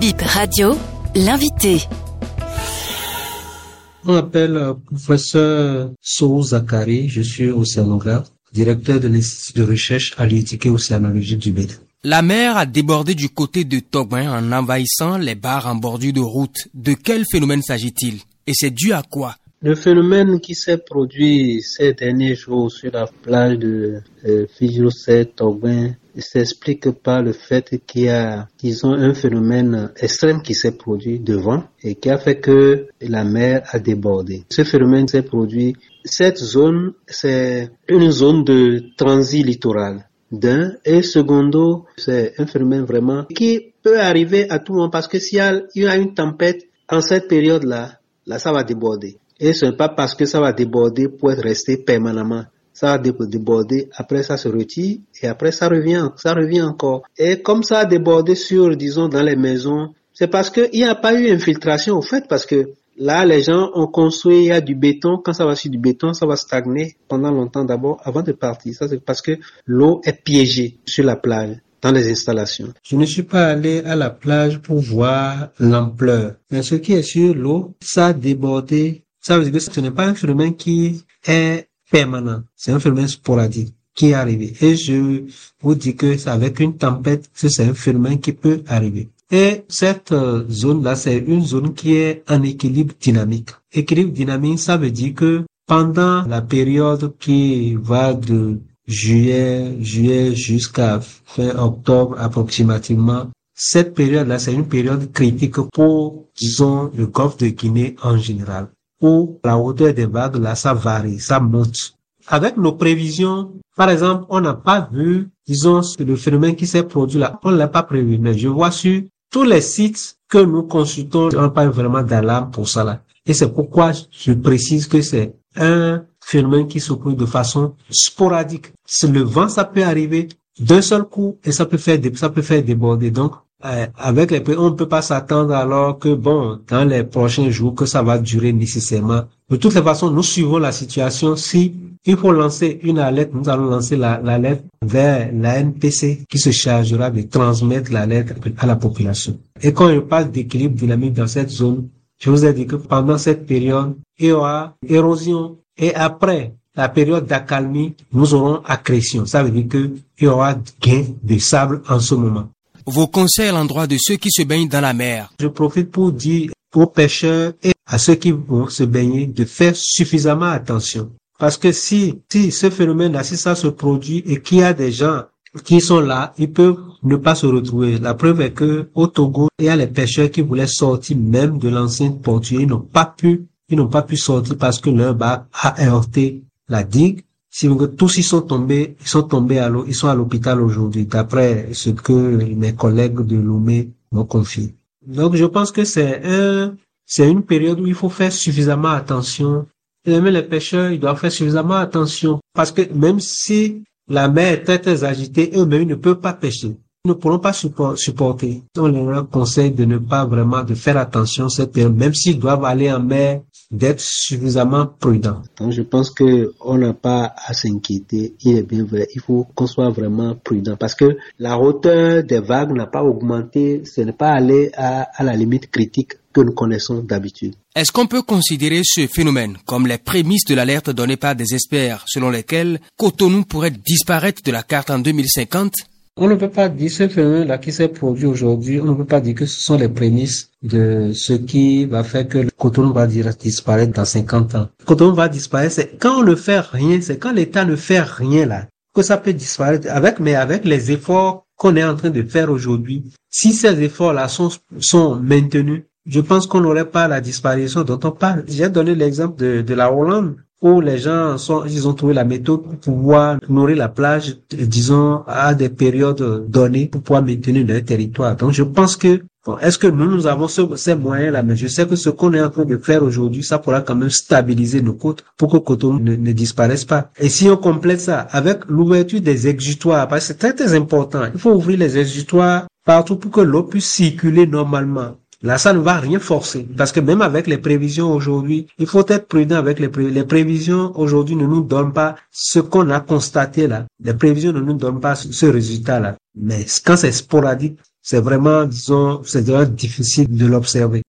Bip Radio, l'invité. On m'appelle euh, professeur Sou Zakari, je suis océanographe, directeur de l'Institut de recherche halieutique et océanologique du Bénin. La mer a débordé du côté de Togbin en envahissant les barres en bordure de route. De quel phénomène s'agit-il? Et c'est dû à quoi? Le phénomène qui s'est produit ces derniers jours sur la plage de euh, Togbin s'explique par le fait qu'il y a, disons, un phénomène extrême qui s'est produit devant et qui a fait que la mer a débordé. Ce phénomène s'est produit. Cette zone, c'est une zone de transit littoral d'un et secondo, c'est un phénomène vraiment qui peut arriver à tout monde parce que s'il y a, une tempête en cette période-là, là, ça va déborder. Et ce n'est pas parce que ça va déborder pour être resté permanemment. Ça va déborder, après ça se retire et après ça revient, ça revient encore. Et comme ça a débordé sur, disons, dans les maisons, c'est parce qu'il n'y a pas eu infiltration au fait, parce que Là, les gens ont construit, il y a du béton. Quand ça va sur du béton, ça va stagner pendant longtemps d'abord avant de partir. Ça, c'est parce que l'eau est piégée sur la plage dans les installations. Je ne suis pas allé à la plage pour voir l'ampleur. Mais ce qui est sur l'eau, ça a débordé. Ça veut dire que ce n'est pas un phénomène qui est permanent. C'est un phénomène sporadique qui est arrivé. Et je vous dis que c'est avec une tempête, c'est un phénomène qui peut arriver. Et cette euh, zone-là, c'est une zone qui est en équilibre dynamique. Équilibre dynamique, ça veut dire que pendant la période qui va de juillet, juillet jusqu'à fin octobre approximativement, cette période-là, c'est une période critique pour, disons, le golfe de Guinée en général, où la hauteur des vagues, là, ça varie, ça monte. Avec nos prévisions, par exemple, on n'a pas vu, disons, le phénomène qui s'est produit là, on ne l'a pas prévu, mais je vois sur tous les sites que nous consultons n'ont pas vraiment d'alarme pour cela. Et c'est pourquoi je précise que c'est un phénomène qui produit de façon sporadique. C'est le vent, ça peut arriver d'un seul coup et ça peut faire, ça peut faire déborder. Donc, euh, avec les on ne peut pas s'attendre alors que bon, dans les prochains jours, que ça va durer nécessairement. De toutes les façons, nous suivons la situation. Si il faut lancer une alerte, nous allons lancer l'alerte vers la NPC qui se chargera de transmettre l'alerte à la population. Et quand on parle d'équilibre dynamique dans cette zone, je vous ai dit que pendant cette période, il y aura érosion et après la période d'accalmie, nous aurons accrétion. Ça veut dire qu'il y aura gain de sable en ce moment vos conseils à l'endroit de ceux qui se baignent dans la mer. Je profite pour dire aux pêcheurs et à ceux qui vont se baigner de faire suffisamment attention. Parce que si, si ce phénomène-là, si ça se produit et qu'il y a des gens qui sont là, ils peuvent ne pas se retrouver. La preuve est que au Togo, il y a les pêcheurs qui voulaient sortir même de l'ancienne porture. Ils n'ont pas pu, ils n'ont pas pu sortir parce que leur bac a heurté la digue si tous ils sont tombés, ils sont tombés à l'eau, ils sont à l'hôpital aujourd'hui, d'après ce que mes collègues de Lomé m'ont confié. Donc je pense que c'est un, c'est une période où il faut faire suffisamment attention. Et même les pêcheurs, ils doivent faire suffisamment attention parce que même si la mer est très très agitée, eux-mêmes ne peuvent pas pêcher. Ils ne pourront pas supporter. On leur conseille de ne pas vraiment de faire attention cette période, même s'ils doivent aller en mer d'être suffisamment prudent. Donc je pense que on n'a pas à s'inquiéter. Il est bien vrai. Il faut qu'on soit vraiment prudent parce que la hauteur des vagues n'a pas augmenté. Ce n'est pas allé à, à la limite critique que nous connaissons d'habitude. Est-ce qu'on peut considérer ce phénomène comme les prémices de l'alerte donnée par des experts selon lesquels Cotonou pourrait disparaître de la carte en 2050 on ne peut pas dire ce phénomène-là qui s'est produit aujourd'hui, on ne peut pas dire que ce sont les prémices de ce qui va faire que le coton va disparaître dans 50 ans. Le coton va disparaître, c'est quand on ne fait rien, c'est quand l'État ne fait rien là, que ça peut disparaître avec, mais avec les efforts qu'on est en train de faire aujourd'hui. Si ces efforts-là sont, sont maintenus, je pense qu'on n'aurait pas la disparition dont on parle. J'ai donné l'exemple de, de la Hollande où les gens sont, ils ont trouvé la méthode pour pouvoir nourrir la plage, disons, à des périodes données pour pouvoir maintenir leur territoire. Donc, je pense que, bon, est-ce que nous, nous avons ces moyens-là, mais je sais que ce qu'on est en train de faire aujourd'hui, ça pourra quand même stabiliser nos côtes pour que Coton ne, ne disparaisse pas. Et si on complète ça avec l'ouverture des exutoires, parce que c'est très, très important, il faut ouvrir les exutoires partout pour que l'eau puisse circuler normalement. Là, ça ne va rien forcer. Parce que même avec les prévisions aujourd'hui, il faut être prudent avec les, les prévisions aujourd'hui ne nous donnent pas ce qu'on a constaté là. Les prévisions ne nous donnent pas ce résultat là. Mais quand c'est sporadique, c'est vraiment, disons, c'est vraiment difficile de l'observer.